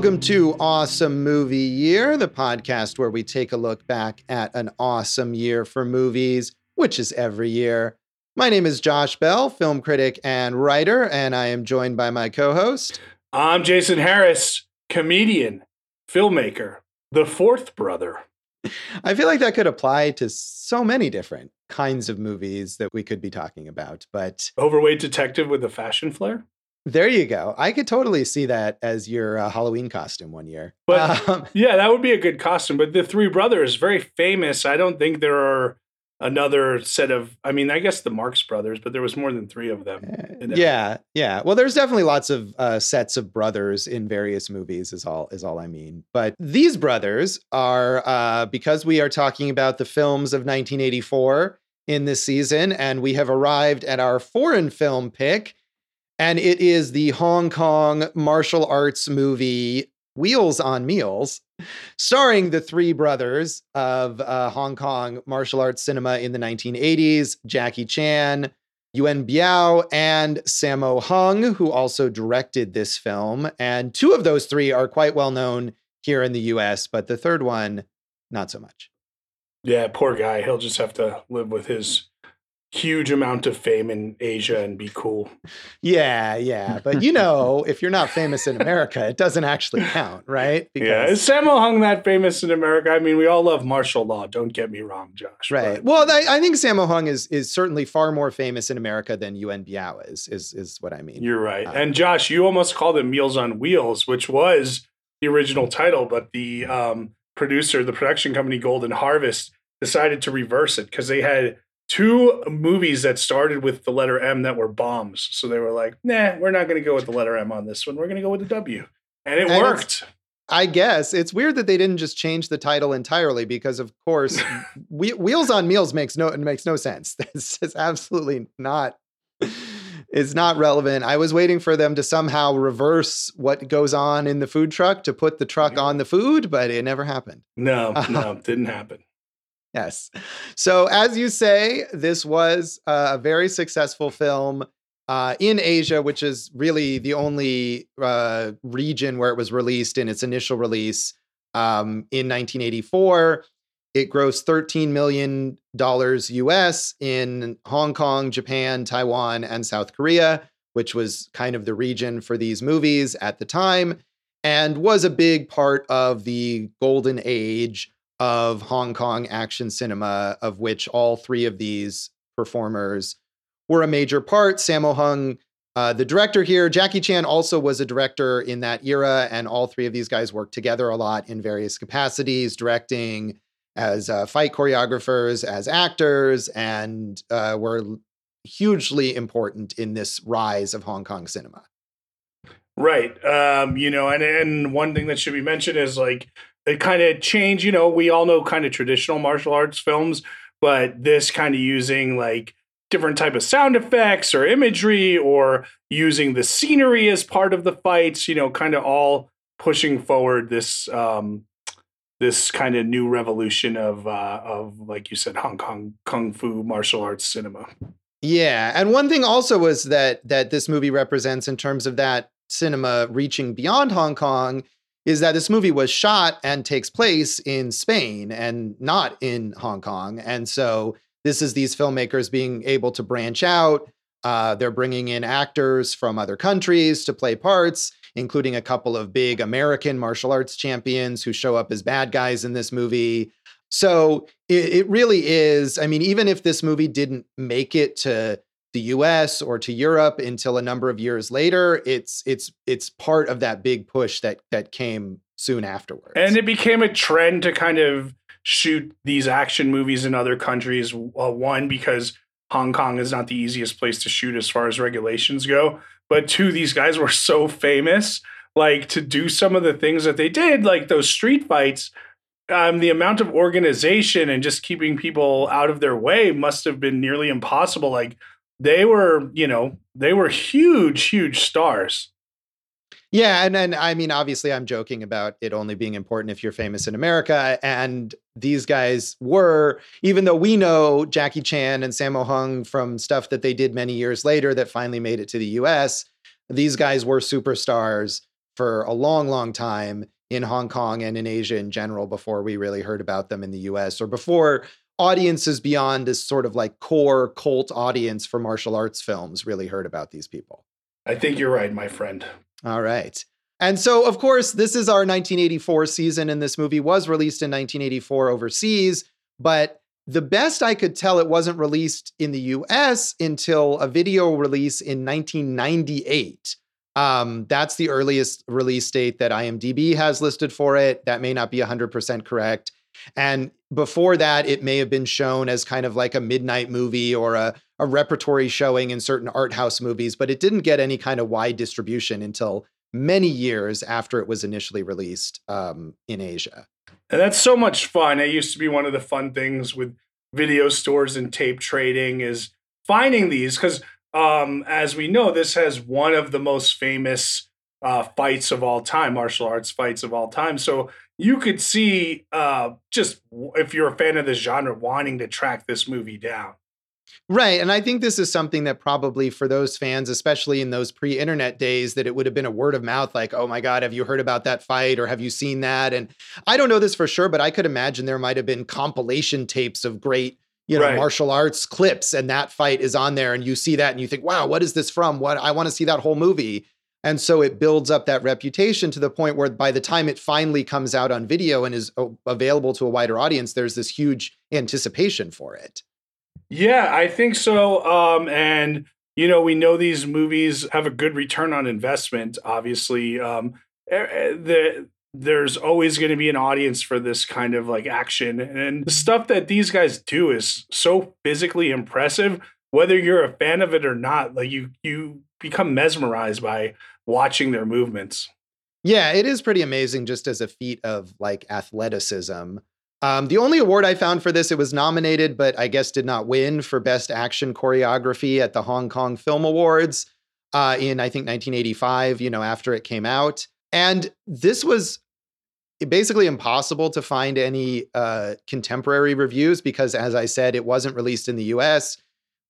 Welcome to Awesome Movie Year, the podcast where we take a look back at an awesome year for movies, which is every year. My name is Josh Bell, film critic and writer, and I am joined by my co host. I'm Jason Harris, comedian, filmmaker, the fourth brother. I feel like that could apply to so many different kinds of movies that we could be talking about, but overweight detective with a fashion flair. There you go. I could totally see that as your uh, Halloween costume one year. But um, yeah, that would be a good costume. But the Three Brothers, very famous. I don't think there are another set of. I mean, I guess the Marx Brothers, but there was more than three of them. Uh, yeah, yeah. Well, there's definitely lots of uh, sets of brothers in various movies. Is all is all I mean. But these brothers are uh, because we are talking about the films of 1984 in this season, and we have arrived at our foreign film pick and it is the Hong Kong martial arts movie Wheels on Meals, starring the three brothers of uh, Hong Kong martial arts cinema in the 1980s Jackie Chan, Yuen Biao, and Sammo Hung, who also directed this film. And two of those three are quite well known here in the US, but the third one, not so much. Yeah, poor guy. He'll just have to live with his huge amount of fame in Asia and be cool. Yeah, yeah. But you know, if you're not famous in America, it doesn't actually count, right? Because, yeah. Is Sammo Hung that famous in America? I mean, we all love martial law. Don't get me wrong, Josh. Right. But, well, I, I, think Sammo Hung is is certainly far more famous in America than Yuen Biao is, is, is what I mean. You're right. Um, and Josh, you almost called it Meals on Wheels, which was the original title, but the um, producer, the production company Golden Harvest, decided to reverse it because they had two movies that started with the letter M that were bombs. So they were like, nah, we're not going to go with the letter M on this one. We're going to go with the W. And it and worked. I guess it's weird that they didn't just change the title entirely because, of course, we, Wheels on Meals makes no makes no sense. This is absolutely not is not relevant. I was waiting for them to somehow reverse what goes on in the food truck to put the truck on the food, but it never happened. No, no, didn't happen. Yes. So, as you say, this was a very successful film uh, in Asia, which is really the only uh, region where it was released in its initial release um, in 1984. It grossed $13 million US in Hong Kong, Japan, Taiwan, and South Korea, which was kind of the region for these movies at the time, and was a big part of the golden age of Hong Kong action cinema, of which all three of these performers were a major part. Sammo Hung, uh, the director here, Jackie Chan also was a director in that era, and all three of these guys worked together a lot in various capacities, directing as uh, fight choreographers, as actors, and uh, were hugely important in this rise of Hong Kong cinema. Right. Um, you know, and, and one thing that should be mentioned is like it kind of changed. You know, we all know kind of traditional martial arts films, but this kind of using like different type of sound effects or imagery or using the scenery as part of the fights. You know, kind of all pushing forward this um, this kind of new revolution of uh, of like you said, Hong Kong kung fu martial arts cinema. Yeah, and one thing also was that that this movie represents in terms of that cinema reaching beyond Hong Kong is that this movie was shot and takes place in Spain and not in Hong Kong. And so this is these filmmakers being able to branch out. Uh, they're bringing in actors from other countries to play parts, including a couple of big American martial arts champions who show up as bad guys in this movie. So it, it really is. I mean, even if this movie didn't make it to the US or to Europe until a number of years later. It's it's it's part of that big push that that came soon afterwards. And it became a trend to kind of shoot these action movies in other countries. Uh, one because Hong Kong is not the easiest place to shoot as far as regulations go, but two these guys were so famous like to do some of the things that they did like those street fights um, the amount of organization and just keeping people out of their way must have been nearly impossible. Like they were, you know, they were huge, huge stars. Yeah, and then I mean, obviously, I'm joking about it only being important if you're famous in America, and these guys were, even though we know Jackie Chan and Sammo Hung from stuff that they did many years later that finally made it to the U.S. These guys were superstars for a long, long time in Hong Kong and in Asia in general before we really heard about them in the US or before audiences beyond this sort of like core cult audience for martial arts films really heard about these people. I think you're right, my friend. All right. And so, of course, this is our 1984 season, and this movie was released in 1984 overseas. But the best I could tell, it wasn't released in the US until a video release in 1998. Um, that's the earliest release date that IMDb has listed for it. That may not be 100% correct. And before that, it may have been shown as kind of like a midnight movie or a, a repertory showing in certain art house movies, but it didn't get any kind of wide distribution until many years after it was initially released um, in Asia. And that's so much fun. It used to be one of the fun things with video stores and tape trading is finding these because, um, as we know, this has one of the most famous uh, fights of all time, martial arts fights of all time. So you could see uh, just if you're a fan of this genre, wanting to track this movie down. Right. And I think this is something that probably for those fans, especially in those pre internet days, that it would have been a word of mouth like, oh my God, have you heard about that fight or have you seen that? And I don't know this for sure, but I could imagine there might have been compilation tapes of great, you know, right. martial arts clips and that fight is on there and you see that and you think, wow, what is this from? What I want to see that whole movie. And so it builds up that reputation to the point where by the time it finally comes out on video and is available to a wider audience, there's this huge anticipation for it. Yeah, I think so. Um, and you know, we know these movies have a good return on investment. Obviously, um, the there's always going to be an audience for this kind of like action, and the stuff that these guys do is so physically impressive. Whether you're a fan of it or not, like you you become mesmerized by watching their movements. Yeah, it is pretty amazing just as a feat of like athleticism. Um, the only award I found for this, it was nominated, but I guess did not win for Best Action Choreography at the Hong Kong Film Awards uh, in, I think, 1985, you know, after it came out. And this was basically impossible to find any uh, contemporary reviews because, as I said, it wasn't released in the US.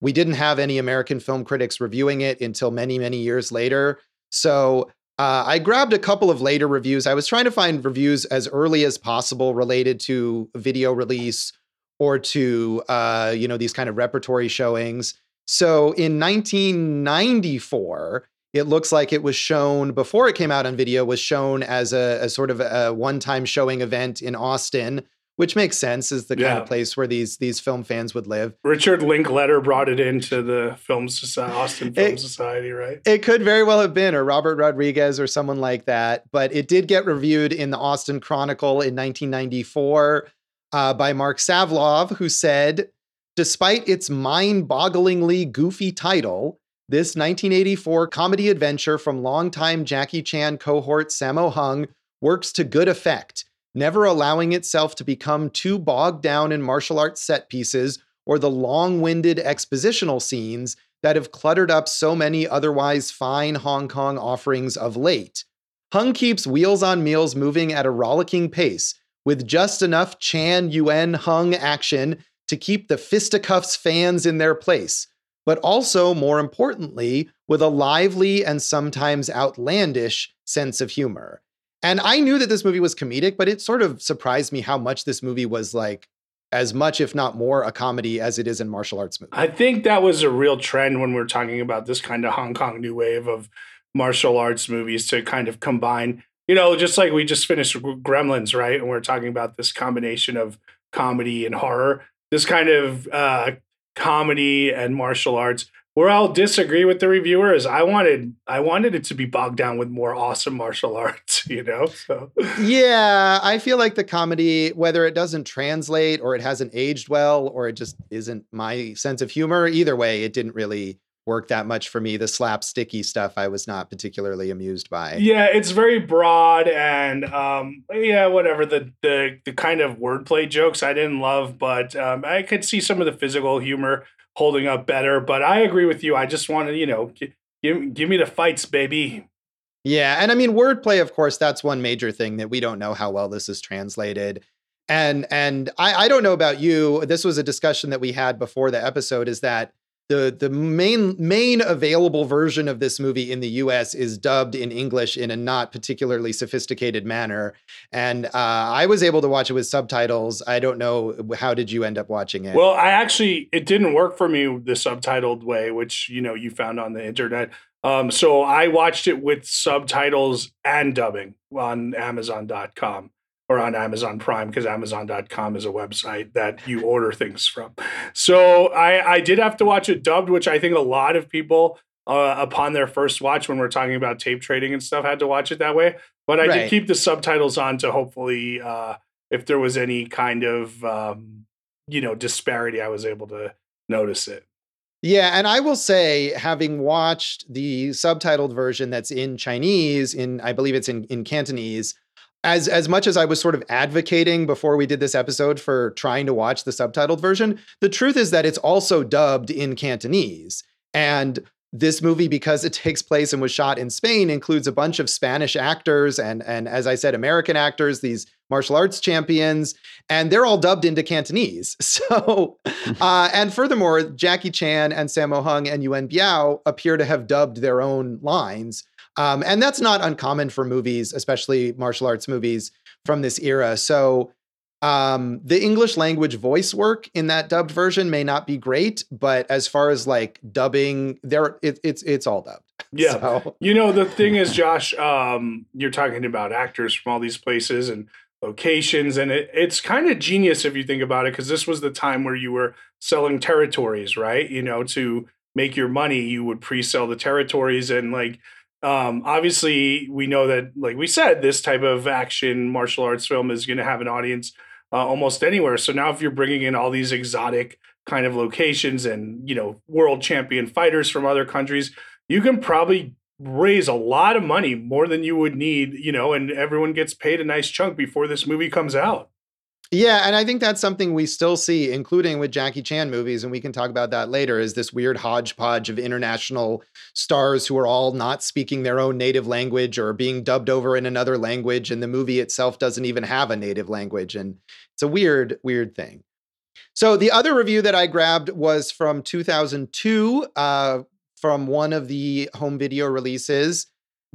We didn't have any American film critics reviewing it until many, many years later. So uh, I grabbed a couple of later reviews. I was trying to find reviews as early as possible related to video release or to uh, you know these kind of repertory showings. So in 1994, it looks like it was shown before it came out on video was shown as a, a sort of a one-time showing event in Austin which makes sense is the kind yeah. of place where these these film fans would live. Richard Linklater brought it into the film society, Austin Film it, Society, right? It could very well have been, or Robert Rodriguez, or someone like that. But it did get reviewed in the Austin Chronicle in 1994 uh, by Marc Savlov, who said, despite its mind-bogglingly goofy title. This 1984 comedy adventure from longtime Jackie Chan cohort Sammo Hung works to good effect never allowing itself to become too bogged down in martial arts set pieces or the long winded expositional scenes that have cluttered up so many otherwise fine Hong Kong offerings of late. Hung keeps Wheels on Meals moving at a rollicking pace, with just enough Chan Yuen Hung action to keep the fisticuffs fans in their place, but also, more importantly, with a lively and sometimes outlandish sense of humor. And I knew that this movie was comedic, but it sort of surprised me how much this movie was like as much, if not more, a comedy as it is in martial arts movies. I think that was a real trend when we're talking about this kind of Hong Kong new wave of martial arts movies to kind of combine, you know, just like we just finished Gremlins, right? And we're talking about this combination of comedy and horror. This kind of uh, comedy and martial arts where I'll disagree with the reviewer is I wanted I wanted it to be bogged down with more awesome martial arts, you know. So yeah, I feel like the comedy, whether it doesn't translate or it hasn't aged well or it just isn't my sense of humor, either way, it didn't really work that much for me. The slapsticky stuff I was not particularly amused by. Yeah, it's very broad and um yeah, whatever. The the the kind of wordplay jokes I didn't love, but um I could see some of the physical humor holding up better. But I agree with you. I just want to, you know, give give me the fights, baby. Yeah, and I mean wordplay, of course, that's one major thing that we don't know how well this is translated. And and I, I don't know about you. This was a discussion that we had before the episode. Is that the the main main available version of this movie in the U.S. is dubbed in English in a not particularly sophisticated manner, and uh, I was able to watch it with subtitles. I don't know how did you end up watching it? Well, I actually it didn't work for me the subtitled way, which you know you found on the internet. Um, so I watched it with subtitles and dubbing on Amazon.com or on Amazon Prime because Amazon.com is a website that you order things from. So I, I did have to watch it dubbed, which I think a lot of people uh, upon their first watch when we're talking about tape trading and stuff had to watch it that way. But I right. did keep the subtitles on to hopefully, uh, if there was any kind of um, you know disparity, I was able to notice it. Yeah, and I will say, having watched the subtitled version that's in Chinese, in I believe it's in in Cantonese, as as much as I was sort of advocating before we did this episode for trying to watch the subtitled version, the truth is that it's also dubbed in Cantonese. And this movie, because it takes place and was shot in Spain, includes a bunch of Spanish actors and and as I said, American actors, these martial arts champions, and they're all dubbed into Cantonese. So, uh, and furthermore, Jackie Chan and Sammo Hung and Yuen Biao appear to have dubbed their own lines. Um, and that's not uncommon for movies, especially martial arts movies from this era. So um, the English language voice work in that dubbed version may not be great, but as far as like dubbing, there it, it's it's all dubbed. Yeah, so. you know the thing is, Josh, um, you're talking about actors from all these places and locations, and it, it's kind of genius if you think about it, because this was the time where you were selling territories, right? You know, to make your money, you would pre-sell the territories and like um, obviously we know that like we said this type of action martial arts film is going to have an audience uh, almost anywhere. So now if you're bringing in all these exotic kind of locations and you know world champion fighters from other countries you can probably raise a lot of money more than you would need you know and everyone gets paid a nice chunk before this movie comes out yeah, and I think that's something we still see, including with Jackie Chan movies, and we can talk about that later, is this weird hodgepodge of international stars who are all not speaking their own native language or being dubbed over in another language, and the movie itself doesn't even have a native language. And it's a weird, weird thing. So the other review that I grabbed was from 2002, uh, from one of the home video releases.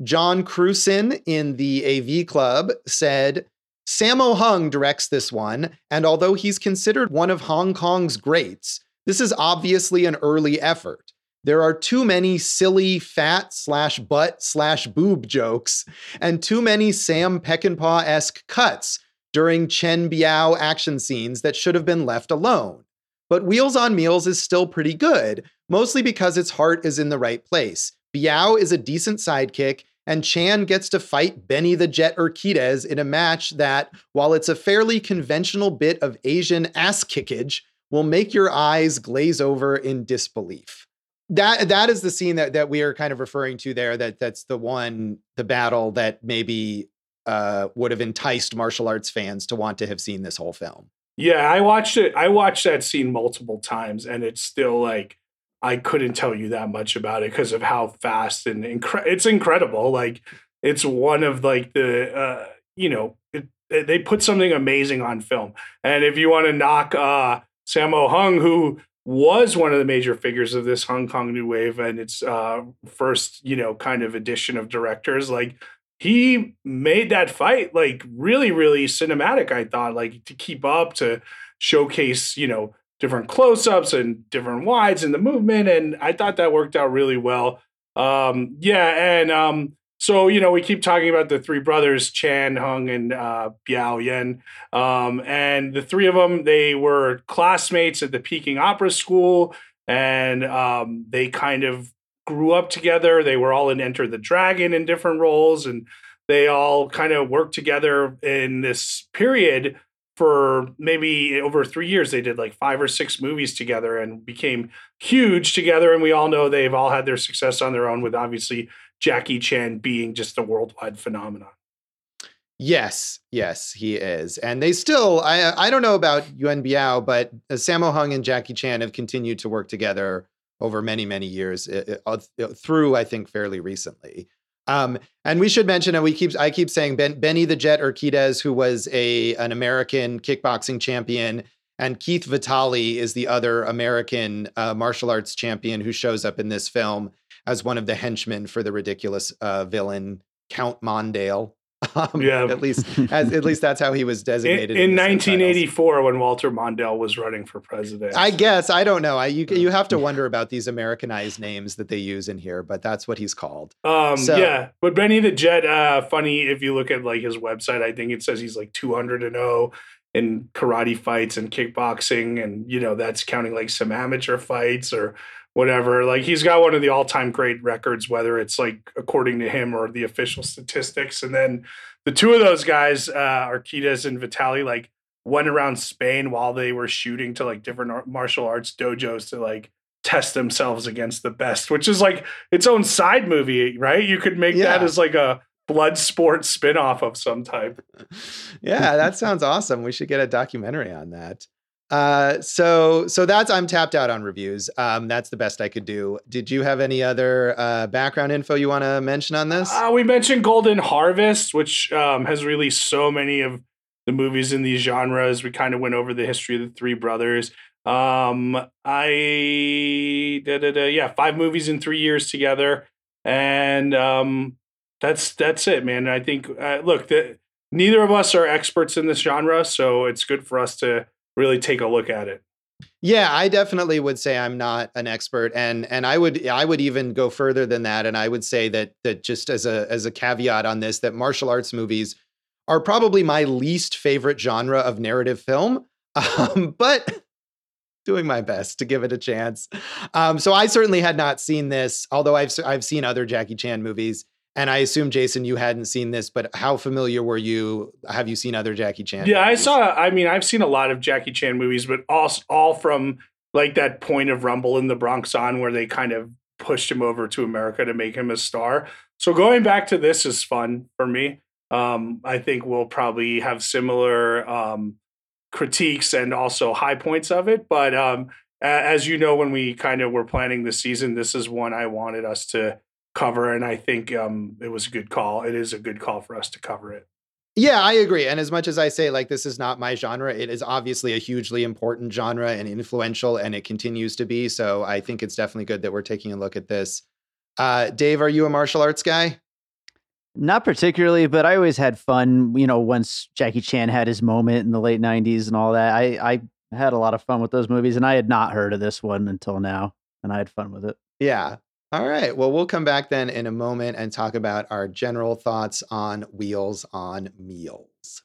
John Cruson in the AV Club said, Sammo Hung directs this one, and although he's considered one of Hong Kong's greats, this is obviously an early effort. There are too many silly fat slash butt slash boob jokes and too many Sam Peckinpah esque cuts during Chan Biao action scenes that should have been left alone. But Wheels on Meals is still pretty good, mostly because its heart is in the right place. Biao is a decent sidekick, and Chan gets to fight Benny the Jet Urquidez in a match that, while it's a fairly conventional bit of Asian ass kickage, will make your eyes glaze over in disbelief. That that is the scene that that we are kind of referring to there. That that's the one, the battle that maybe uh, would have enticed martial arts fans to want to have seen this whole film. Yeah, I watched it. I watched that scene multiple times, and it's still like I couldn't tell you that much about it because of how fast and incre- it's incredible. Like it's one of like the uh, you know it, they put something amazing on film. And if you want to knock uh, Sammo Hung, who was one of the major figures of this Hong Kong New Wave and its uh, first you know kind of edition of directors, like he made that fight like really really cinematic. I thought like to keep up to showcase you know different close-ups and different wides in the movement and i thought that worked out really well. Um, yeah and um, so you know we keep talking about the three brothers chan hung and uh, biao yuen um, and the three of them they were classmates at the peking opera school and um, they kind of grew up together. They were all in enter the dragon in different roles and they all kind of worked together in this period for maybe over three years they did like five or six movies together and became huge together and we all know they've all had their success on their own with obviously jackie chan being just a worldwide phenomenon. Yes yes he is and they still i i don't know about yuen biao but uh, sammo hung and jackie chan have continued to work together over many many years uh, uh, through i think fairly recently um, and we should mention, and we keep I keep saying ben, Benny the Jet Urquidez, who was a an American kickboxing champion And Keith Vitali is the other American uh, martial arts champion who shows up in this film as one of the henchmen for the ridiculous uh, villain Count Mondale. Um, Yeah. at least as, at least that's how he was designated in the subtitles. 1984, when Walter Mondale was running for president. I guess I don't know. I you you have to wonder about these Americanized names that they use in here, but that's what he's called. Um, So- yeah, but Benny the Jet, uh, funny if you look at like his website, I think it says he's like 200 and 0 in karate fights and kickboxing, and you know that's counting like some amateur fights or whatever. Like he's got one of the all-time great records, whether it's like according to him or the official statistics. And then the two of those guys, uh, Urquidez and Vitali, like went around Spain while they were shooting to like different martial arts dojos to like test themselves against the best, which is like its own side movie, right? You could make that as like a blood sport spin-off of some type. yeah, that sounds awesome. We should get a documentary on that. Uh, so so that's I'm tapped out on reviews. Um, that's the best I could do. Did you have any other uh, background info you want to mention on this? Uh, we mentioned Golden Harvest, which um, has released so many of the movies in these genres. We kind of went over the history of the three brothers. Um, I da, da, da, yeah, five movies in three years together, and um, that's that's it, man. I think uh, look, the, neither of us are experts in this genre, so it's good for us to really take a look at it. Yeah, I definitely would say I'm not an expert, and and I would I would even go further than that, and I would say that that just as a as a caveat on this, that martial arts movies are probably my least favorite genre of narrative film, um, but doing my best to give it a chance. Um, so I certainly had not seen this, although I've I've seen other Jackie Chan movies, and I assume Jason you hadn't seen this, but how familiar were you? Have you seen other Jackie Chan? Yeah, I saw. I mean, I've seen a lot of Jackie Chan movies, but all all from like that point of Rumble in the Bronx on, where they kind of pushed him over to America to make him a star. So going back to this is fun for me. Um, I think we'll probably have similar um, critiques and also high points of it. But um, as you know, when we kind of were planning the season, this is one I wanted us to cover, and I think um, it was a good call. It is a good call for us to cover it. Yeah, I agree. And as much as I say, like, this is not my genre, it is obviously a hugely important genre and influential, and it continues to be. So I think it's definitely good that we're taking a look at this. Uh, Dave, are you a martial arts guy? Not particularly, but I always had fun. You know, once Jackie Chan had his moment in the late '90s and all that, I I had a lot of fun with those movies, and I had not heard of this one until now, and I had fun with it. Yeah. All right. Well, we'll come back then in a moment and talk about our general thoughts on Wheels on Meals.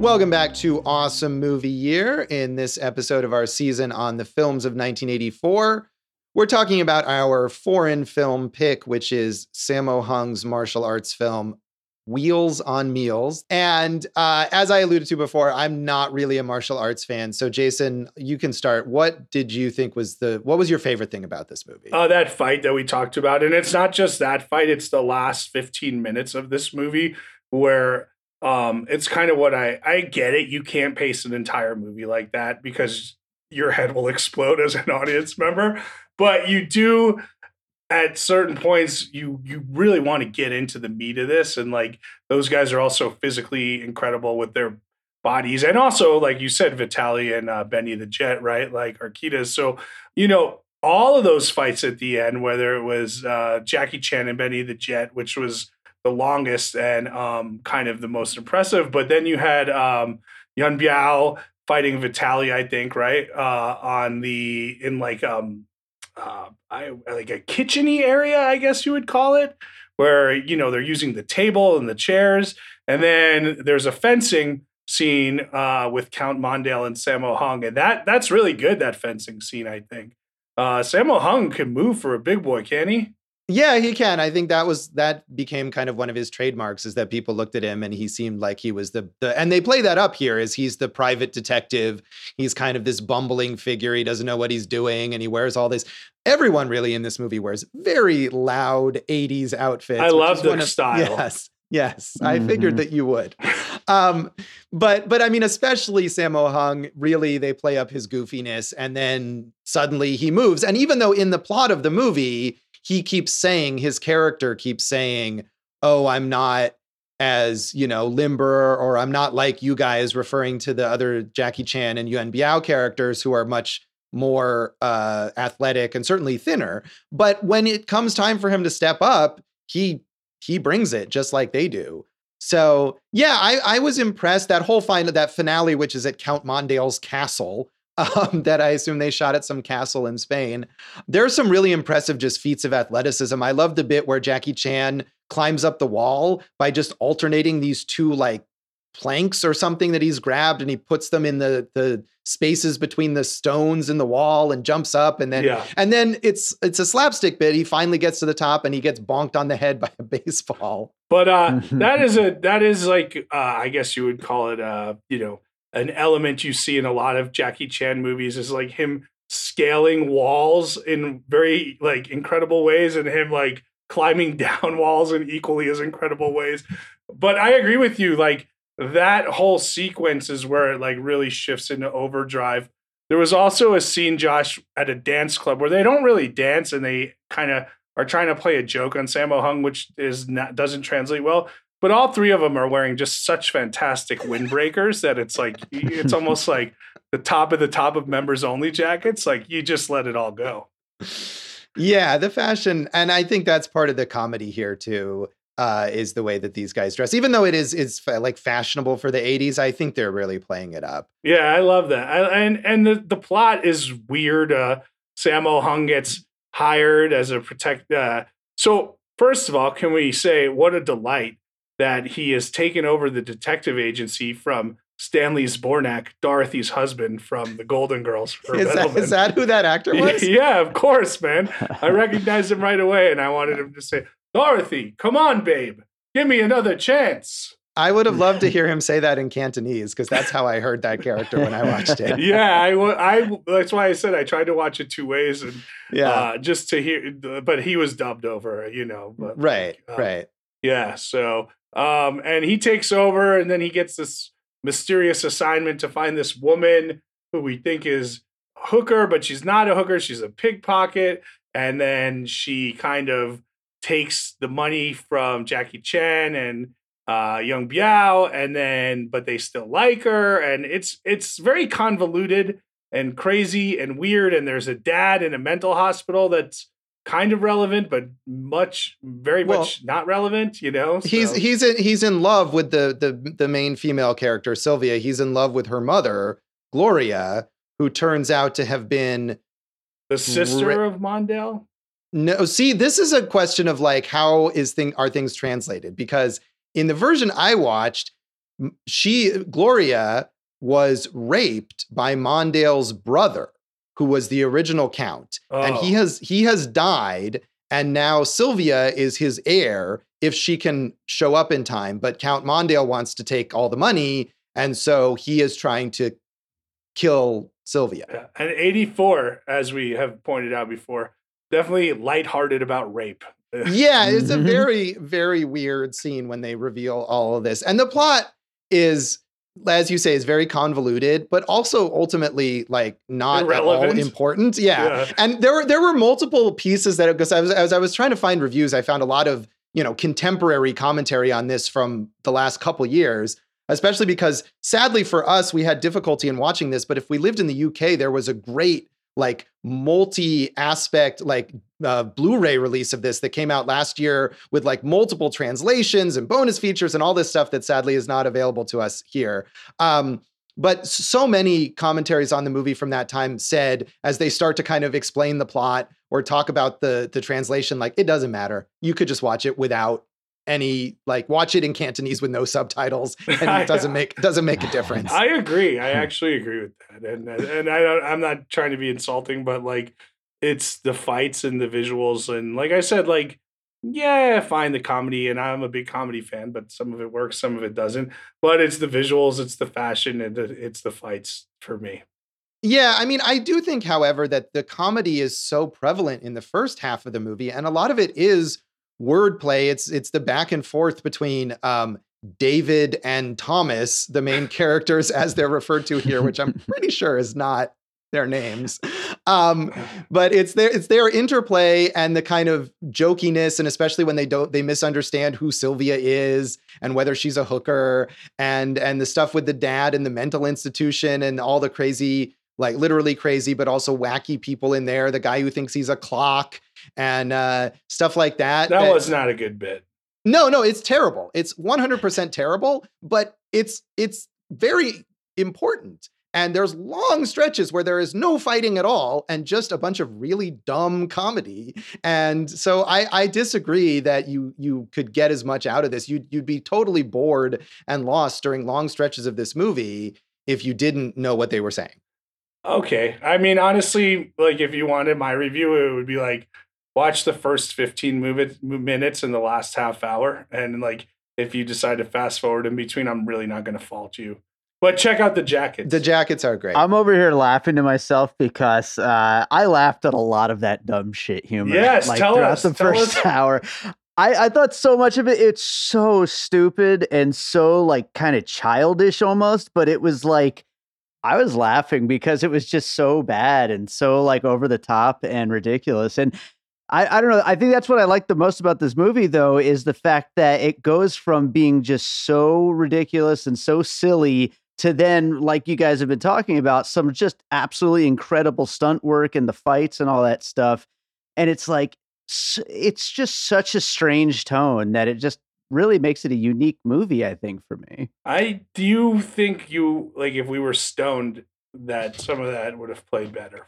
Welcome back to Awesome Movie Year. In this episode of our season on the films of 1984, we're talking about our foreign film pick, which is Sammo Hung's martial arts film Wheels on Meals. And uh, as I alluded to before, I'm not really a martial arts fan. So, Jason, you can start. What did you think was the what was your favorite thing about this movie? Uh, that fight that we talked about, and it's not just that fight; it's the last fifteen minutes of this movie where um, it's kind of what I I get it. You can't pace an entire movie like that because your head will explode as an audience member, but you do at certain points you you really want to get into the meat of this and like those guys are also physically incredible with their bodies and also like you said Vitali and uh, Benny the Jet right? Like Urquidez so you know all of those fights at the end whether it was uh, Jackie Chan and Benny the Jet which was the longest and um, kind of the most impressive but then you had um, Yuen Biao fighting Vitali I think right? Uh, on the in like um uh, I like a kitcheny area, I guess you would call it, where you know they're using the table and the chairs, and then there's a fencing scene uh, with Count Mondale and Sammo Hung, and that that's really good. That fencing scene, I think. Uh, Sammo Hung can move for a big boy, can he? Yeah, he can. I think that was that became kind of one of his trademarks is that people looked at him and he seemed like he was the the and they play that up here as he's the private detective. He's kind of this bumbling figure. He doesn't know what he's doing and he wears all this. Everyone really in this movie wears very loud 80s outfits. I love the of- style. Yes. Yes, I figured Mhm. that you would. Um, but but I mean, especially Sammo Hung, really they play up his goofiness, and then suddenly he moves. And even though in the plot of the movie, he keeps saying his character keeps saying, "Oh, I'm not." as you know limber or I'm not like you guys, referring to the other Jackie Chan and Yuen Biao characters who are much more uh, athletic and certainly thinner. But when it comes time for him to step up, he he brings it just like they do. So yeah, I, I was impressed. That whole final that finale, which is at Count Mondale's castle, um, that I assume they shot at some castle in Spain. There's some really impressive just feats of athleticism. I love the bit where Jackie Chan climbs up the wall by just alternating these two like planks or something that he's grabbed and he puts them in the the spaces between the stones in the wall and jumps up and then Yeah. and then it's it's a slapstick bit he finally gets to the top and he gets bonked on the head by a baseball But uh, that is a that is like uh, I guess you would call it uh, you know an element you see in a lot of Jackie Chan movies is like him scaling walls in very like incredible ways and him like climbing down walls in equally as incredible ways. But I agree with you like that whole sequence is where it like really shifts into overdrive. There was also a scene Josh at a dance club where they don't really dance and they kind of are trying to play a joke on Sammo Hung, which is not doesn't translate well. But all three of them are wearing just such fantastic windbreakers that it's like it's almost like the top of the top of members only jackets. Like you just let it all go. yeah the fashion and i think that's part of the comedy here too uh, is the way that these guys dress even though it is is fa- like fashionable for the 80s i think they're really playing it up Yeah, I love that. I, and and the, the plot is weird. Uh, Sammo Hung gets hired as a protect. Uh, so first of all, can we say what a delight that he has taken over the detective agency from Stanley Zbornak, Dorothy's husband from the Golden Girls. is that, that who that actor was yeah, of course, man. I recognized him right away, and I wanted him to say, "Dorothy, come on, babe, give me another chance." I would have loved to hear him say that in Cantonese because that's how I heard that character when I watched it. yeah, I, I that's why I said I tried to watch it two ways and Yeah. uh, just to hear, but he was dubbed over, you know. But right. uh, right. Yeah. So, um, and he takes over, and then he gets this mysterious assignment to find this woman who we think is hooker, but she's not a hooker. She's a pickpocket, and then she kind of takes the money from Jackie Chan and uh Yuen Biao, and then but they still like her, and it's it's very convoluted and crazy and weird. And there's a dad in a mental hospital that's kind of relevant, but much very Well, much not relevant. You know, He's So- he's in, he's in love with the the the main female character Sylvia. He's in love with her mother Gloria, who turns out to have been the sister of Mondale. No, see, this is a question of like how is thing are things translated? Because in the version I watched, she Gloria was raped by Mondale's brother, who was the original count, and he Oh. has he has died, and now Sylvia is his heir if she can show up in time. But Count Mondale wants to take all the money, and so he is trying to kill Sylvia. Yeah. And 84, as we have pointed out before, definitely lighthearted about rape. yeah, it's a Mhm. very, very weird scene when they reveal all of this. And the plot is, as you say, is very convoluted, but also ultimately like not at all Irrelevant. important. Yeah. And there were there were multiple pieces that because I was as I was trying to find reviews, I found a lot of you know contemporary commentary on this from the last couple years. Especially because sadly for us, we had difficulty in watching this. But if we lived in the UK, there was a great like multi-aspect like uh, Blu-ray release of this that came out last year with like multiple translations and bonus features and all this stuff that sadly is not available to us here. Um, but so many commentaries on the movie from that time said, as they start to kind of explain the plot or talk about the the translation, like it doesn't matter. You could just watch it without any like watch it in Cantonese with no subtitles, and it doesn't make doesn't make a difference. I agree. I actually agree with that. And and I don't, I'm not trying to be insulting, but like it's the fights and the visuals and like I said, like yeah, fine the comedy, and I'm a big comedy fan, but some of it works, some of it doesn't. But it's the visuals, it's the fashion, and it's the fights for me. Yeah, I mean, I do think, however, that the comedy is so prevalent in the first half of the movie, and a lot of it is wordplay. It's it's the back and forth between um, David and Thomas, the main characters as they're referred to here, which I'm pretty sure is not their names. Um, but it's their it's their interplay and the kind of jokiness, and especially when they don't they misunderstand who Sylvia is and whether she's a hooker, and and the stuff with the dad and the mental institution and all the crazy like literally crazy, but also wacky people in there. The guy who thinks he's a clock and uh, stuff like that. That was not a good bit. No, no, it's terrible. It's 100% terrible, but it's it's very important. And there's long stretches where there is no fighting at all and just a bunch of really dumb comedy. And so I, I disagree that you you could get as much out of this. You'd you'd be totally bored and lost during long stretches of this movie if you didn't know what they were saying. Okay. I mean, honestly, like if you wanted my review, it would be like watch the first 15 move minutes in the last half hour. And like if you decide to fast forward in between, I'm really not going to fault you. But check out the jackets. The jackets are great. I'm over here laughing to myself because uh, I laughed at a lot of that dumb shit humor. Yes, like, tell throughout us, the tell first us. hour. I, I thought so much of it. It's so stupid and so like kind of childish almost, but it was like I was laughing because it was just so bad and so like over the top and ridiculous. And I, I don't know. I think that's what I like the most about this movie, though, is the fact that it goes from being just so ridiculous and so silly to then, like you guys have been talking about, some just absolutely incredible stunt work and the fights and all that stuff. And it's like, it's just such a strange tone that it just really makes it a unique movie, I think, for me. I do think you like if we were stoned that some of that would have played better?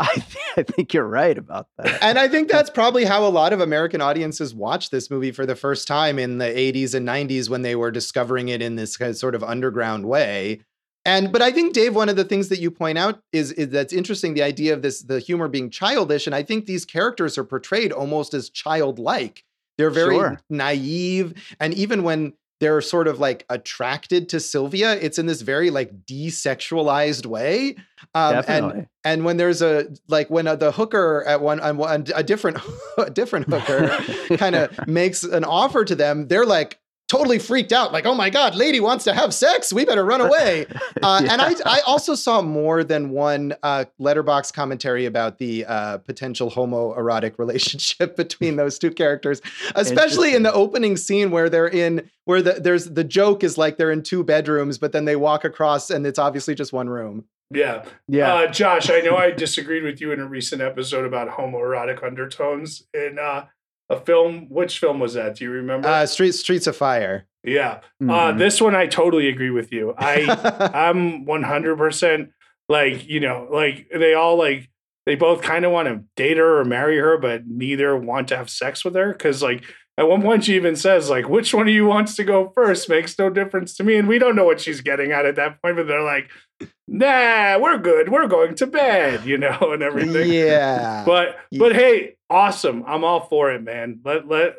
I, th- I think you're right about that. and I think that's probably how a lot of American audiences watched this movie for the first time in the 80s and 90s when they were discovering it in this kind of sort of underground way. And but I think Dave, one of the things that you point out is, is that's interesting, the idea of this the humor being childish, and I think these characters are portrayed almost as childlike. They're very Sure. naive, and even when they're sort of like attracted to Sylvia, it's in this very like desexualized way. Um, and Definitely. and when there's a like when uh the hooker at one on a different a different hooker kind of makes an offer to them, they're like totally freaked out, like, oh my god, lady wants to have sex, we better run away. Uh, And I I also saw more than one uh, Letterboxd commentary about the uh, potential homoerotic relationship between those two characters, especially in the opening scene where they're in where the there's the joke is like they're in two bedrooms, but then they walk across and it's obviously just one room. Yeah. yeah. Uh, Josh, I know I disagreed with you in a recent episode about homoerotic undertones in uh, a film. Which film was that? Do you remember? Uh, Streets Streets of Fire. yeah. Uh, Mhm. this one, I totally agree with you. I I'm 100% like, you know, like they all like, they both kind of want to date her or marry her, but neither want to have sex with her. Cause like at one point she even says, like, which one of you wants to go first makes no difference to me. And we don't know what she's getting at at that point, but they're like, nah, we're good. We're going to bed, you know, and everything. yeah. But Ye- but hey, awesome. I'm all for it, man. Let let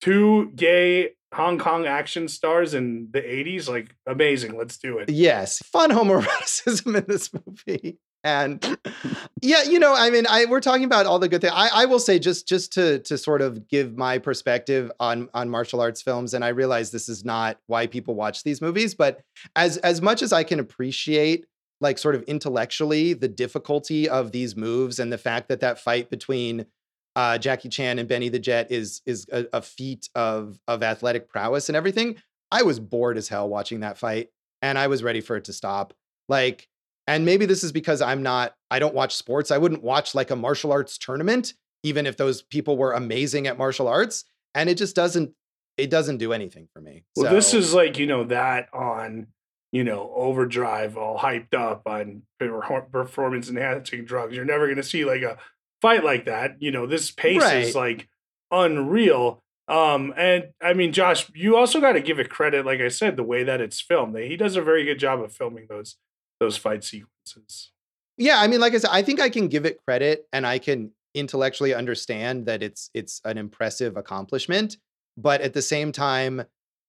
two gay Hong Kong action stars in the 80s, like amazing. Let's do it. yes, fun homoeroticism in this movie. And yeah, you know, I mean, I we're talking about all the good things. I, I will say just just to to sort of give my perspective on on martial arts films, and I realize this is not why people watch these movies, but as as much as I can appreciate like sort of intellectually the difficulty of these moves and the fact that that fight between uh, Jackie Chan and Benny the Jet is is a, a feat of of athletic prowess and everything. I was bored as hell watching that fight, and I was ready for it to stop. Like, and maybe this is because I'm not. I don't watch sports. I wouldn't watch like a martial arts tournament, even if those people were amazing at martial arts. And it just doesn't. It doesn't do anything for me. Well, this is like, you know, that on, you know, overdrive, all hyped up on performance enhancing drugs. You're never going to see like a fight like that. You know, this pace is like unreal. Um, and I mean, Josh, you also got to give it credit, like I said, the way that it's filmed. He does a very good job of filming those those fight sequences. yeah i mean like i said i think i can give it credit and i can intellectually understand that it's it's an impressive accomplishment but at the same time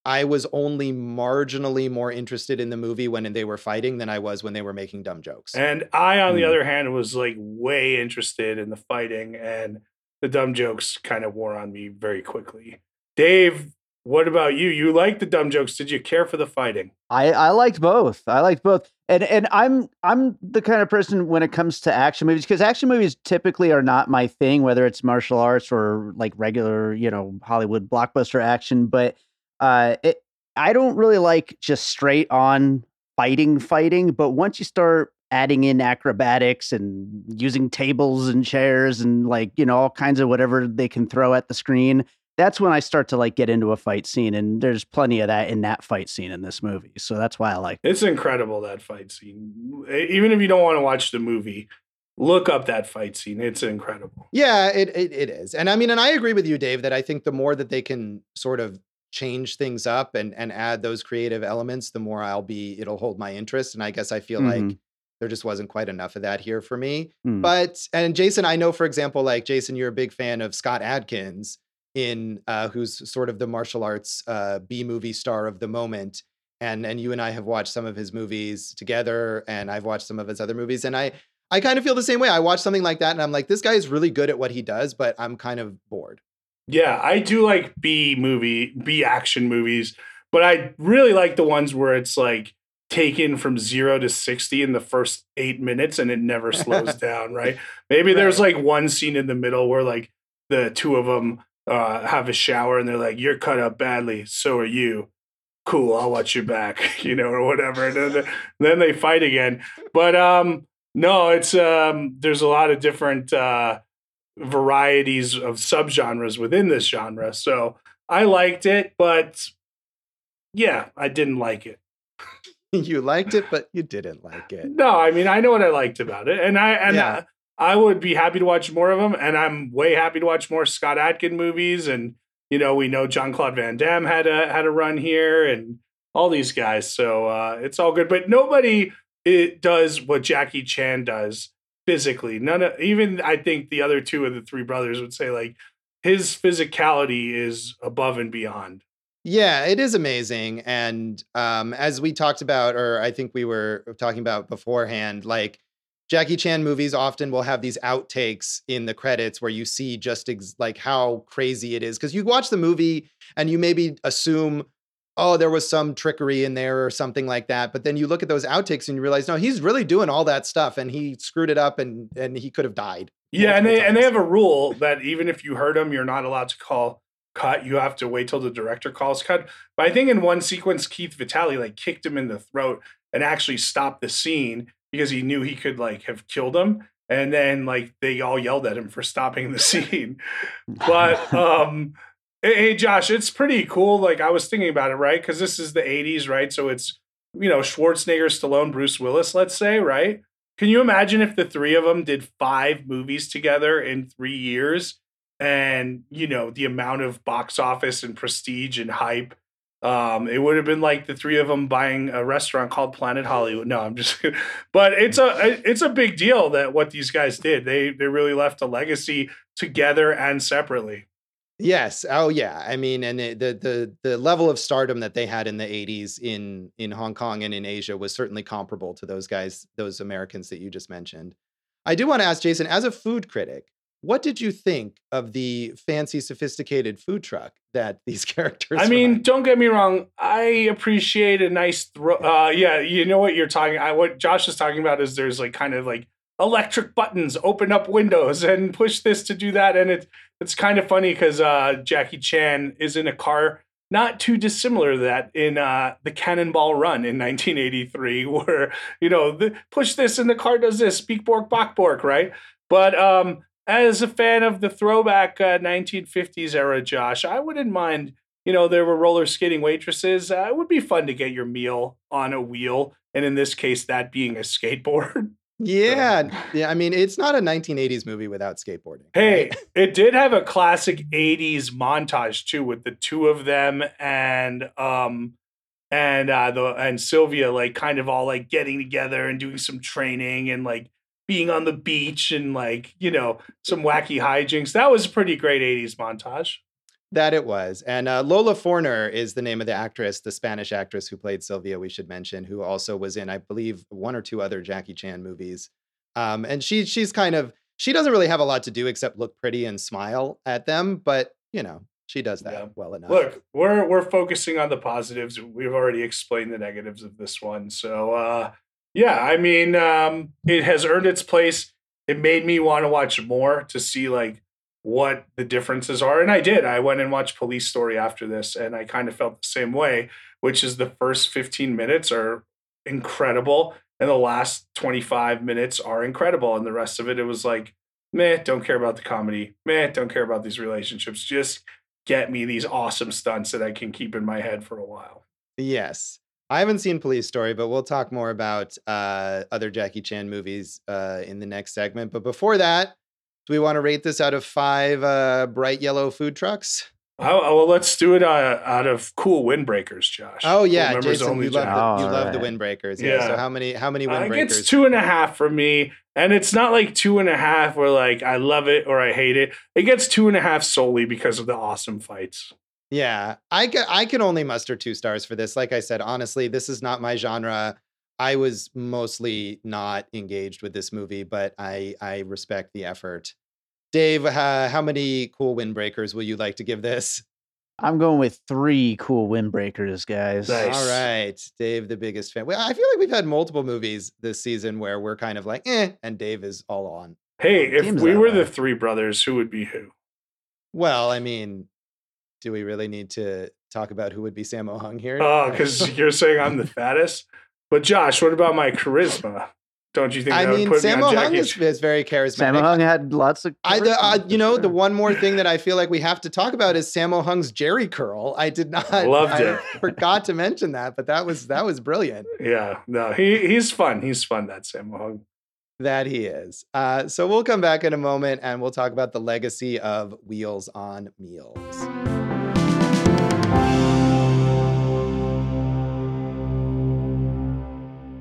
i was only marginally more interested in the movie when they were fighting than i was when they were making dumb jokes And I, on the Hmm. other hand, was like way interested in the fighting, and the dumb jokes kind of wore on me very quickly. Dave, what about you? You like the dumb jokes. Did you care for the fighting? I I liked both. I liked both. And and I'm I'm the kind of person when it comes to action movies because action movies typically are not my thing, whether it's martial arts or like regular, you know, Hollywood blockbuster action. But uh, it, I don't really like just straight on fighting, fighting. But once you start adding in acrobatics and using tables and chairs and like you know all kinds of whatever they can throw at the screen that's when I start to like get into a fight scene, and there's plenty of that in that fight scene in this movie. So that's why I like it. It's incredible that fight scene. Even if you don't want to watch the movie, look up that fight scene. It's incredible. Yeah, it, it it is. And I mean, and I agree with you, Dave, that I think the more that they can sort of change things up and and add those creative elements, the more I'll be it'll hold my interest. And I guess I feel mm-hmm. like there just wasn't quite enough of that here for me. Mm. But and Jason, I know for example, like Jason, you're a big fan of Scott Adkins in uh, who's sort of the martial arts uh, B movie star of the moment. And and you and I have watched some of his movies together, and I've watched some of his other movies, and I I kind of feel the same way. I watch something like that, and I'm like, this guy is really good at what he does, but I'm kind of bored. Yeah, I do like B movie, B action movies, but I really like the ones where it's like taken from zero to 60 in the first eight minutes and it never slows down, right? Maybe right. there's like one scene in the middle where like the two of them uh, have a shower and they're like, "You're cut up badly, so are you." Cool, I'll watch your back, you know, or whatever. And then, then they fight again. But um, no, it's um, there's a lot of different uh, varieties of subgenres within this genre. So I liked it, but yeah, I didn't like it. you liked it, but you didn't like it. No, I mean I know what I liked about it, and I and yeah. I would be happy to watch more of them, and I'm way happy to watch more Scott Adkin movies. And you know, we know Jean-Claude Van Damme had a had a run here, and all these guys. So uh, it's all good. But nobody it does what Jackie Chan does physically. None of even I think the other two of the three brothers would say like his physicality is above and beyond. Yeah, it is amazing. And um, as we talked about, or I think we were talking about beforehand, like Jackie Chan movies often will have these outtakes in the credits where you see just ex- like how crazy it is. Because you watch the movie and you maybe assume, oh, there was some trickery in there or something like that. But then you look at those outtakes and you realize, no, he's really doing all that stuff and he screwed it up and and he could have died. Yeah, and they times. and they have a rule that even if you hurt him, you're not allowed to call cut. You have to wait till the director calls cut. But I think in one sequence, Keith Vitali like kicked him in the throat and actually stopped the scene because he knew he could like have killed him and then like they all yelled at him for stopping the scene. But um hey josh it's pretty cool like i was thinking about it right? Because this is the 80s right? So it's you know schwarzenegger stallone bruce willis let's say right? Can you imagine if the three of them did five movies together in three years and you know the amount of box office and prestige and hype um, it would have been like the three of them buying a restaurant called Planet Hollywood. No, I'm just, but it's a it's a big deal that what these guys did. They they really left a legacy together and separately. Yes. Oh, yeah. I mean, and the the the level of stardom that they had in the '80s in in Hong Kong and in Asia was certainly comparable to those guys, those Americans that you just mentioned. I do want to ask Jason, as a food critic, what did you think of the fancy, sophisticated food truck that these characters? I mean, don't get me wrong. I appreciate a nice throw. Uh, yeah, you know what you're talking. I, what Josh is talking about is there's like kind of like electric buttons, open up windows, and push this to do that, and it's it's kind of funny because uh, Jackie Chan is in a car not too dissimilar to that in uh, the Cannonball Run in 1983, where you know the, push this and the car does this, speak bork bok bork, right? But um, as a fan of the throwback uh, 1950s era, Josh, I wouldn't mind. You know, there were roller skating waitresses. Uh, it would be fun to get your meal on a wheel, and in this case, that being a skateboard. Yeah, yeah. I mean, it's not a 1980s movie without skateboarding. Hey, right? it did have a classic 80s montage too, with the two of them and um and uh the and Sylvia like kind of all like getting together and doing some training and like being on the beach and like you know some wacky hijinks. That was a pretty great '80s montage. That it was, and uh, Lola Forner is the name of the actress, the Spanish actress who played Sylvia. We should mention, who also was in, I believe, one or two other Jackie Chan movies. Um, and she she's kind of she doesn't really have a lot to do except look pretty and smile at them, but you know She does that Yeah. well enough. Look, we're we're focusing on the positives. We've already explained the negatives of this one. So uh yeah, I mean, um it has earned its place. It made me want to watch more to see like what the differences are. And I did. I went and watched Police Story after this and I kind of felt the same way, which is the first 15 minutes are incredible and the last 25 minutes are incredible and the rest of it it was like meh, don't care about the comedy. Meh, don't care about these relationships. Just get me these awesome stunts that I can keep in my head for a while. Yes. I haven't seen Police Story, but we'll talk more about uh, other Jackie Chan movies uh, in the next segment. But before that, do we want to rate this out of five uh, bright yellow food trucks? Oh, oh, well, let's do it uh, out of cool windbreakers, Josh. Oh yeah, members Jason, only, you love Josh. the, you All love the windbreakers. Yeah. So how many how many Uh, it windbreakers? gets two and a half for me, and it's not like two and a half where like I love it or I hate it. It gets two and a half solely because of the awesome fights. Yeah, I can I can only muster two stars for this. Like I said, honestly, this is not my genre. I was mostly not engaged with this movie, but I I respect the effort. Dave, uh, how many cool windbreakers will you like to give this? I'm going with three cool windbreakers, guys. Nice. All right, Dave, the biggest fan. Well, I feel like we've had multiple movies this season where we're kind of like, eh, and Dave is all on. Hey, if Seems we were way. the three brothers, who would be who? Well, I mean, do we really need to talk about who would be Sammo Hung here? Oh, because you're saying I'm the fattest. But Josh, what about my charisma? Don't you think I that mean, put me Sammo Hung is, is very charismatic. Sammo Hung had lots of. I, the, uh, you for know, the one more thing that I feel like we have to talk about is Sammo Hung's Jheri curl. I did not Loved I it. forgot to mention that, but that was that was brilliant. Yeah, no, he he's fun. He's fun. That Sammo Hung. That he is. Uh, so we'll come back in a moment and we'll talk about the legacy of Wheels on Meals.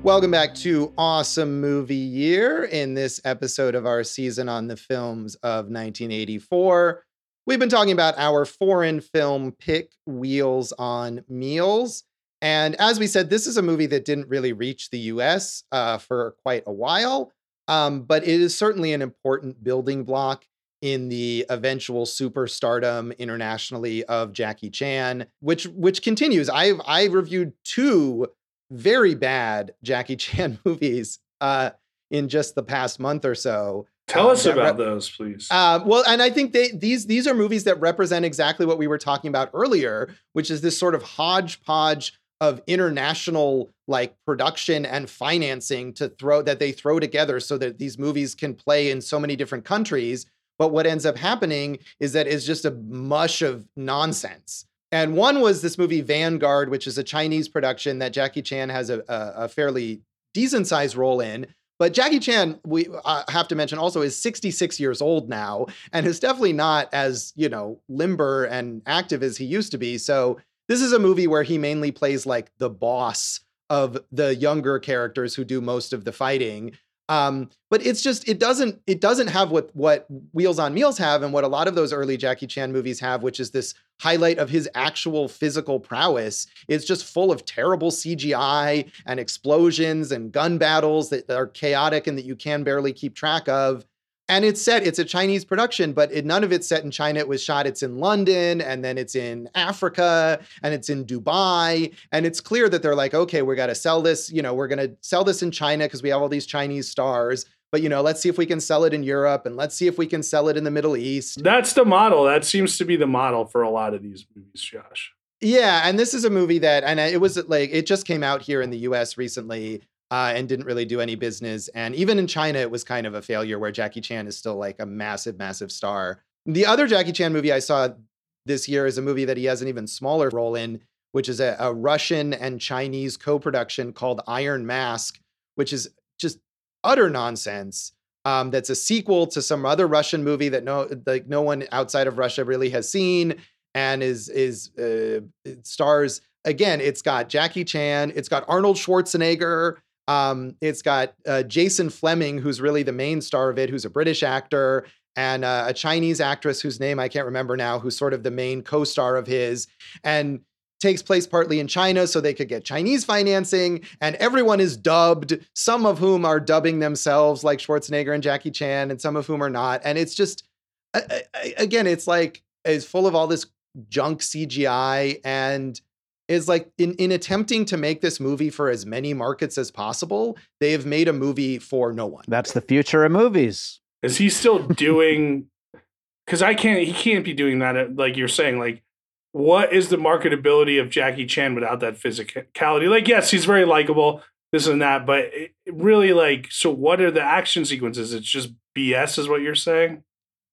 Welcome back to Awesome Movie Year. In this episode of our season on the films of 1984, we've been talking about our foreign film pick, Wheels on Meals. And as we said, this is a movie that didn't really reach the US uh, for quite a while, um, but it is certainly an important building block in the eventual superstardom internationally of Jackie Chan, which which continues. I've I reviewed two very bad Jackie Chan movies uh, in just the past month or so. Tell Um, us about rep- those, please. uh, well, and I think they these these are movies that represent exactly what we were talking about earlier, which is this sort of hodgepodge of international like production and financing to throw that they throw together so that these movies can play in so many different countries. But what ends up happening is that it's just a mush of nonsense. And one was this movie Vanguard, which is a Chinese production that Jackie Chan has a, a, a fairly decent sized role in. But Jackie Chan, we uh, have to mention also, is 66 years old now and is definitely not as, you know, limber and active as he used to be. So this is a movie where he mainly plays like the boss of the younger characters who do most of the fighting. Um, but it's just it doesn't it doesn't have what what Wheels on Meals have and what a lot of those early Jackie Chan movies have, which is this highlight of his actual physical prowess. is just full of terrible CGI and explosions and gun battles that are chaotic and that you can barely keep track of. And it's set, it's a Chinese production, but it, none of it's set in China. It was shot, it's in London, and then it's in Africa, and it's in Dubai. And it's clear that they're like, okay, we got to sell this, you know, we're going to sell this in China because we have all these Chinese stars. But, you know, let's see if we can sell it in Europe and let's see if we can sell it in the Middle East. That's the model. That seems to be the model for a lot of these movies, Josh. Yeah, and this is a movie that, and it was like it just came out here in the U.S. recently, uh, and didn't really do any business. And even in China, it was kind of a failure. Where Jackie Chan is still like a massive, massive star. The other Jackie Chan movie I saw this year is a movie that he has an even smaller role in, which is a, a Russian and Chinese co-production called Iron Mask, which is just utter nonsense. Um, that's a sequel to some other Russian movie that no like no one outside of Russia really has seen and is is uh, stars again. It's got Jackie Chan, it's got Arnold Schwarzenegger, um, it's got uh, Jason Flemyng, who's really the main star of it, who's a British actor, and uh, a Chinese actress whose name I can't remember now, who's sort of the main co-star of his, and takes place partly in China so they could get Chinese financing, and everyone is dubbed, some of whom are dubbing themselves like Schwarzenegger and Jackie Chan, and some of whom are not, and it's just I- I- I- again, it's like it's full of all this junk CGI and is like in in attempting to make this movie for as many markets as possible, they have made a movie for no one. That's the future of movies. Is he still doing? Because I can't. He can't be doing that. Like you're saying. Like, what is the marketability of Jackie Chan without that physicality? Like, yes, he's very likable. This and that, but really, like, so what are the action sequences? It's just BS, is what you're saying.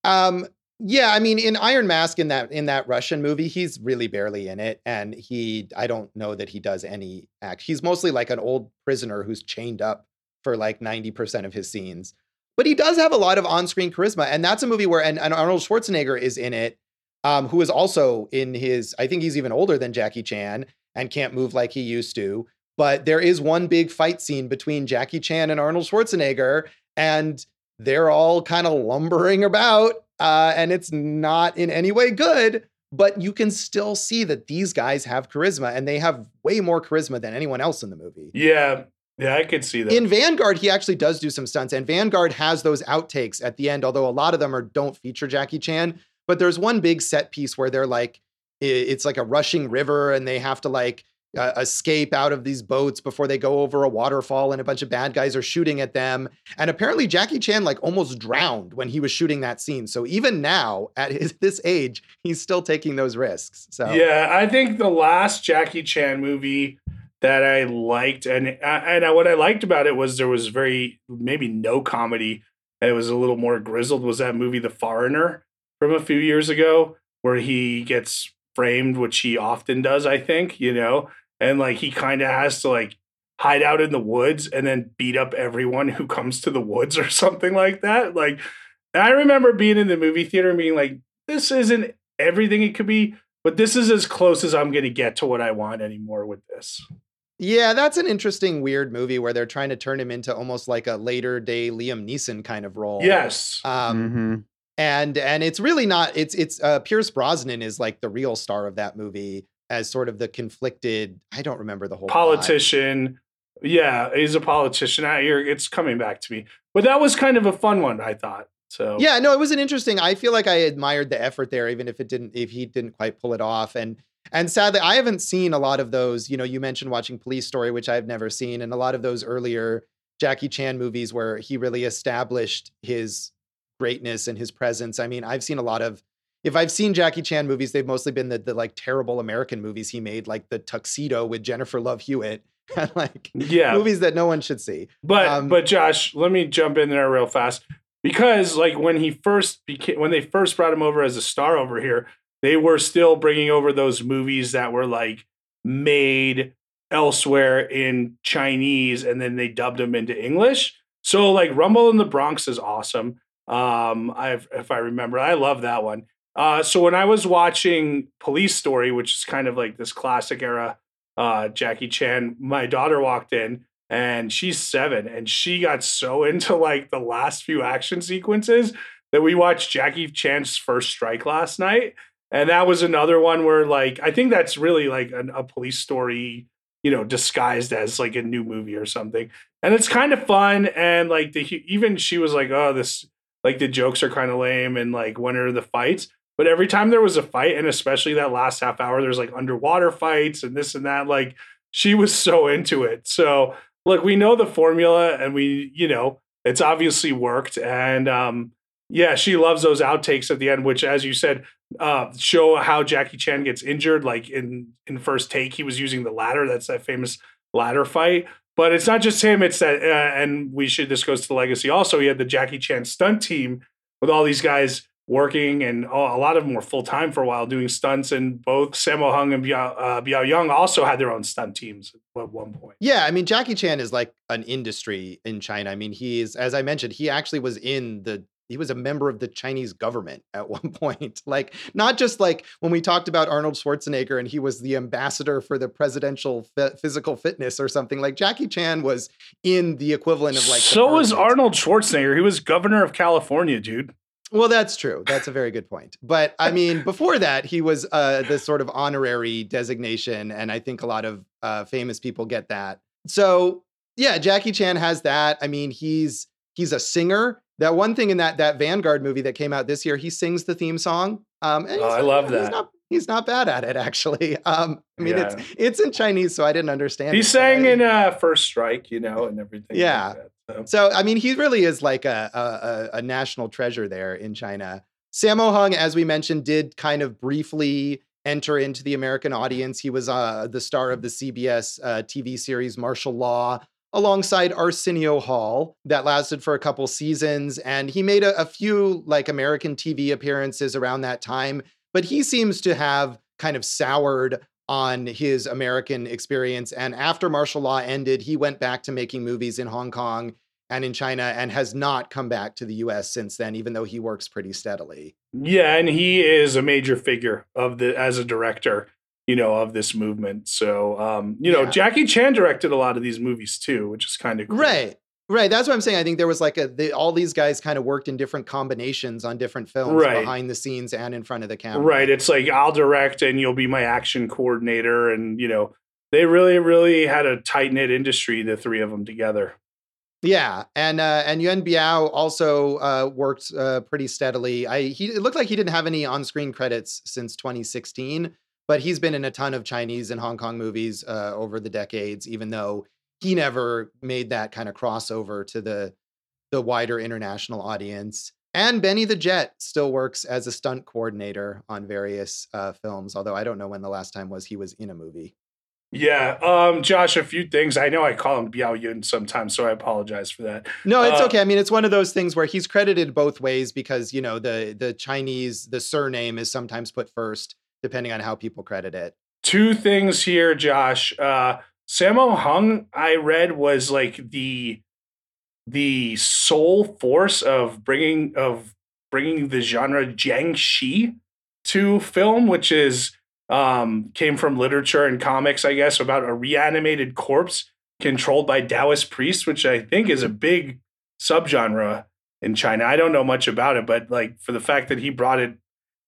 Um, yeah, I mean, in Iron Mask, in that in that Russian movie, he's really barely in it, and he I don't know that he does any act. He's mostly like an old prisoner who's chained up for like ninety percent of his scenes, but he does have a lot of on-screen charisma, and that's a movie where and, and Arnold Schwarzenegger is in it, um, who is also in his. I think he's even older than Jackie Chan and can't move like he used to. But there is one big fight scene between Jackie Chan and Arnold Schwarzenegger, and they're all kind of lumbering about uh, and it's not in any way good. But you can still see that these guys have charisma, and they have way more charisma than anyone else in the movie. Yeah, yeah, I could see that. In Vanguard, he actually does do some stunts, and Vanguard has those outtakes at the end, although a lot of them are don't feature Jackie Chan. But there's one big set piece where they're like, it's like a rushing river, and they have to like uh, escape out of these boats before they go over a waterfall, and a bunch of bad guys are shooting at them. And apparently, Jackie Chan like almost drowned when he was shooting that scene. So even now, at his, this age, he's still taking those risks. So Yeah, I think the last Jackie Chan movie that I liked, and and what I liked about it was there was very maybe no comedy. and It was a little more grizzled. Was that movie The Foreigner from a few years ago, where he gets framed, which he often does, I think, you know, and like he kind of has to like hide out in the woods and then beat up everyone who comes to the woods or something like that. Like, and I remember being in the movie theater and being like, this isn't everything it could be, but this is as close as I'm going to get to what I want anymore with this. Yeah, that's an interesting, weird movie where they're trying to turn him into almost like a later day Liam Neeson kind of role. Yes. Um, Mhm. And and it's really not. It's it's uh, Pierce Brosnan is like the real star of that movie as sort of the conflicted. I don't remember the whole plot. Politician. Yeah, he's a politician. I, you're, it's coming back to me. But that was kind of a fun one, I thought. So Yeah, no, it was an interesting. I feel like I admired the effort there, even if it didn't, if he didn't quite pull it off. And and sadly, I haven't seen a lot of those. You know, you mentioned watching Police Story, which I've never seen, and a lot of those earlier Jackie Chan movies where he really established his greatness and his presence. I mean, I've seen a lot of. If I've seen Jackie Chan movies, they've mostly been the, the like terrible American movies he made, like the Tuxedo with Jennifer Love Hewitt, and like yeah. movies that no one should see. But Um, but Josh, let me jump in there real fast because like when he first became when they first brought him over as a star over here, they were still bringing over those movies that were like made elsewhere in Chinese and then they dubbed them into English. So like Rumble in the Bronx is awesome. Um I if I remember, I love that one. Uh so when I was watching Police Story, which is kind of like this classic era uh Jackie Chan, my daughter walked in and she's seven and she got so into like the last few action sequences that we watched Jackie Chan's first strike last night. And that was another one where like I think that's really like an, a police story, you know, disguised as like a new movie or something. And it's kind of fun and like the even she was like, "Oh, this like the jokes are kind of lame and like when are the fights?" But every time there was a fight and especially that last half hour there's like underwater fights and this and that like she was so into it. So look, we know the formula and we, you know, it's obviously worked. And um, yeah, she loves those outtakes at the end, which, as you said, uh, show how Jackie Chan gets injured. Like in in First Strike, he was using the ladder. That's that famous ladder fight. But it's not just him. It's that, uh, and we should. This goes to the legacy. Also, he had the Jackie Chan stunt team with all these guys working, and oh, a lot of them were full time for a while doing stunts. And both Sammo Hung and Biao, uh, Biao Yuen also had their own stunt teams at one point. Yeah, I mean Jackie Chan is like an industry in China. I mean, he's as I mentioned, he actually was in the he was a member of the Chinese government at one point. Like not just like when we talked about Arnold Schwarzenegger and he was the ambassador for the presidential f- physical fitness or something. Like Jackie Chan was in the equivalent of like so was. Arnold Schwarzenegger. He was governor of California, dude. Well, that's true. That's a very good point. But I mean, before that, he was uh, this sort of honorary designation, and I think a lot of uh, famous people get that. So yeah, Jackie Chan has that. I mean, he's he's a singer. That one thing in that that Vanguard movie that came out this year, he sings the theme song. Um, and Oh, I love He's that. not he's not bad at it actually. Um, I mean, Yeah. it's it's in Chinese, so I didn't understand. He it, sang I- in uh, First Strike, you know, and everything. Yeah. Like that, so. So I mean, he really is like a a, a a national treasure there in China. Sammo Hung, as we mentioned, did kind of briefly enter into the American audience. He was uh, the star of the CBS uh, TV series Martial Law alongside Arsenio Hall that lasted for a couple seasons, and he made a, a few like American TV appearances around that time. But he seems to have kind of soured on his American experience. And after martial law ended, he went back to making movies in Hong Kong and in China and has not come back to the US since then, even though he works pretty steadily. Yeah, and he is a major figure of the as a director, you know, of this movement. So, um, you know, Yeah. Jackie Chan directed a lot of these movies too, which is kind of cool. Right. Right. That's what I'm saying. I think there was like a, the, all these guys kind of worked in different combinations on different films Right. behind the scenes and in front of the camera. Right. It's like I'll direct and you'll be my action coordinator, and you know, they really, really had a tight knit industry, the three of them together. Yeah, and uh, and Yuen Biao also uh, worked uh, pretty steadily. I he it looked like he didn't have any on-screen credits since 2016, but he's been in a ton of Chinese and Hong Kong movies uh, over the decades. Even though he never made that kind of crossover to the the wider international audience. And Benny the Jet still works as a stunt coordinator on various uh, films. Although I don't know when the last time was he was in a movie. Yeah. Um, Josh, a few things. I know I call him Biao Yuen sometimes, so I apologize for that. No, it's Uh, okay. I mean, it's one of those things where he's credited both ways because you know the the Chinese the surname is sometimes put first depending on how people credit it. two things here, Josh. Uh, Sammo Hung, I read was like the the sole force of bringing of bringing the genre jiangshi to film, which is um, came from literature and comics, I guess, about a reanimated corpse controlled by Taoist priests, which I think is a big subgenre in China. I don't know much about it, but like for the fact that he brought it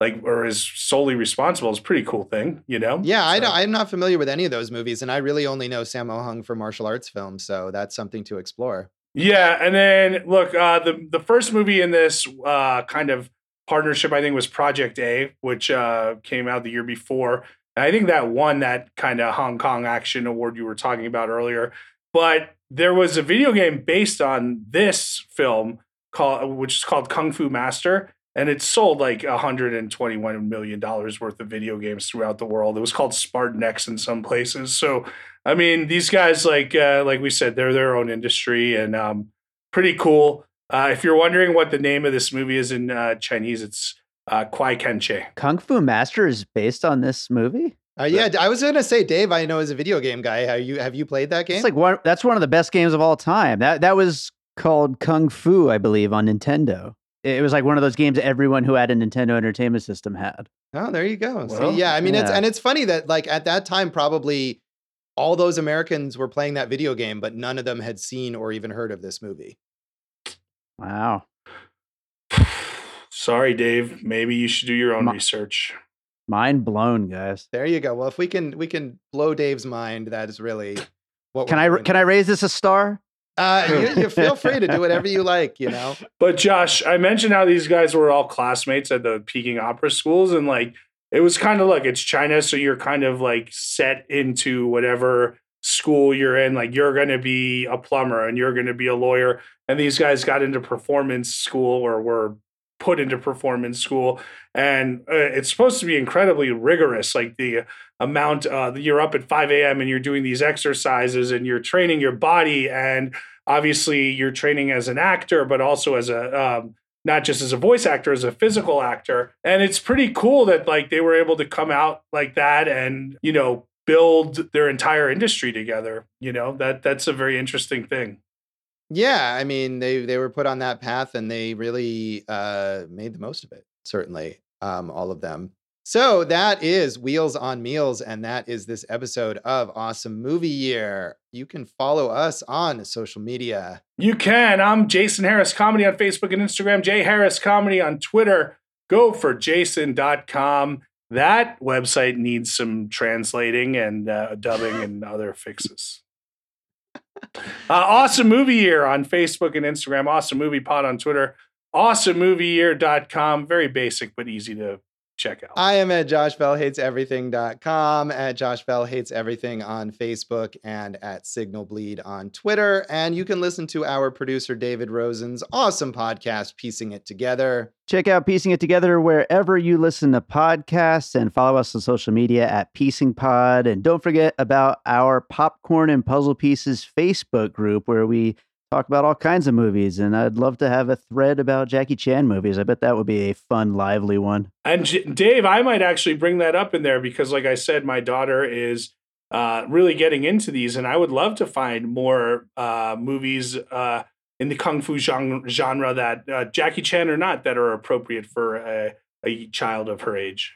like or is solely responsible is a pretty cool thing, you know? Yeah, I So- don't, I'm not familiar with any of those movies, and I really only know Sammo Hung for martial arts films, so that's something to explore. Yeah, and then look, uh, the the first movie in this uh, kind of partnership, I think, was Project A, which uh, came out the year before. And I think that won that kind of Hong Kong action award you were talking about earlier. But there was a video game based on this film called, which is called Kung Fu Master, and it sold like 121 million dollars worth of video games throughout the world. It was called Spartan X in some places. So I mean, these guys, like uh, like we said, they're their own industry and um, pretty cool. Uh, if you're wondering what the name of this movie is in uh, Chinese, it's uh, Kwai Kenche. Kung Fu Master is based on this movie. Uh, yeah, I was gonna say, Dave. I know is a video game guy. Have you have you played that game? It's like one. That's one of the best games of all time. That that was called Kung Fu, I believe, on Nintendo. It was like one of those games everyone who had a Nintendo Entertainment System had. Oh, there you go. Well, See, yeah, I mean, it's and it's funny that like at that time, probably all those Americans were playing that video game, but none of them had seen or even heard of this movie. Wow. Sorry, Dave. Maybe you should do your own Ma- research. Mind blown, guys. There you go. Well, if we can we can blow Dave's mind, that is really what. Can we're I doing. can I raise this a star? Uh, you, you feel free to do whatever you like. You know. But Josh, I mentioned how these guys were all classmates at the Peking opera schools, and like it was kind of like it's China, so you're kind of like set into whatever school you're in. Like you're going to be a plumber and you're going to be a lawyer, and these guys got into performance school or were put into performance school, and uh, it's supposed to be incredibly rigorous. Like the amount uh, you're up at 5 a.m. and you're doing these exercises and you're training your body and obviously you're training as an actor but also as a um, not just as a voice actor as a physical actor and it's pretty cool that like they were able to come out like that and you know build their entire industry together you know that that's a very interesting thing Yeah, I mean they they were put on that path and they really uh, made the most of it. Certainly, um, all of them. So that is Wheels on Meals, and that is this episode of Awesome Movie Year. You can follow us on social media. you can i'm jason harris comedy on facebook and instagram jay harris comedy on twitter go for jason.com that website needs some translating and uh, dubbing and other fixes Uh, awesome movie year on Facebook and Instagram. Awesome movie pod on Twitter. Awesomemovieyear.com. Very basic but easy to check out. I am at joshbellhateseverything.com, at Josh Bell Hates Everything on Facebook, and at Signal Bleed on Twitter. And you can listen to our producer, David Rosen's awesome podcast, Piecing It Together. Check out Piecing It Together wherever you listen to podcasts and follow us on social media at Piecing Pod. And don't forget about our Popcorn and Puzzle Pieces Facebook group where we talk about all kinds of movies. And I'd love to have a thread about Jackie Chan movies. I bet that would be a fun, lively one. And J- Dave, I might actually bring that up in there because, like I said, my daughter is uh, really getting into these, and I would love to find more uh, movies uh, in the kung fu genre, genre that uh, Jackie Chan or not that are appropriate for a, a child of her age.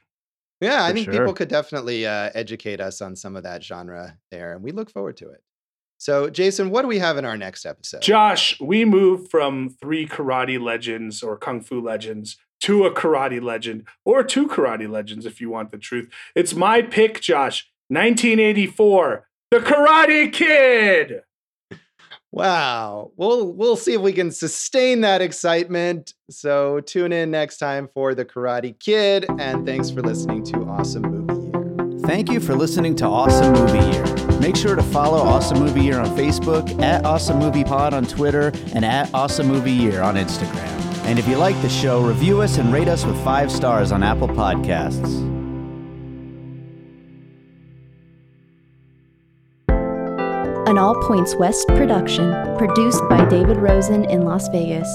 Yeah, I For think sure. people could definitely uh, educate us on some of that genre there, and we look forward to it. So, Jason, what do we have in our next episode? Josh, we move from three karate legends or kung fu legends to a karate legend or two karate legends if you want the truth. It's my pick, Josh. 1984, The Karate Kid. Wow. We'll we'll see if we can sustain that excitement. So tune in next time for The Karate Kid and thanks for listening to Awesome Movie Year. Thank you for listening to Awesome Movie Year. Make sure to follow Awesome Movie Year on Facebook, at Awesome Movie Pod on Twitter, and at Awesome Movie Year on Instagram. And if you like the show, review us and rate us with five stars on Apple Podcasts. An All Points West production, produced by David Rosen in Las Vegas.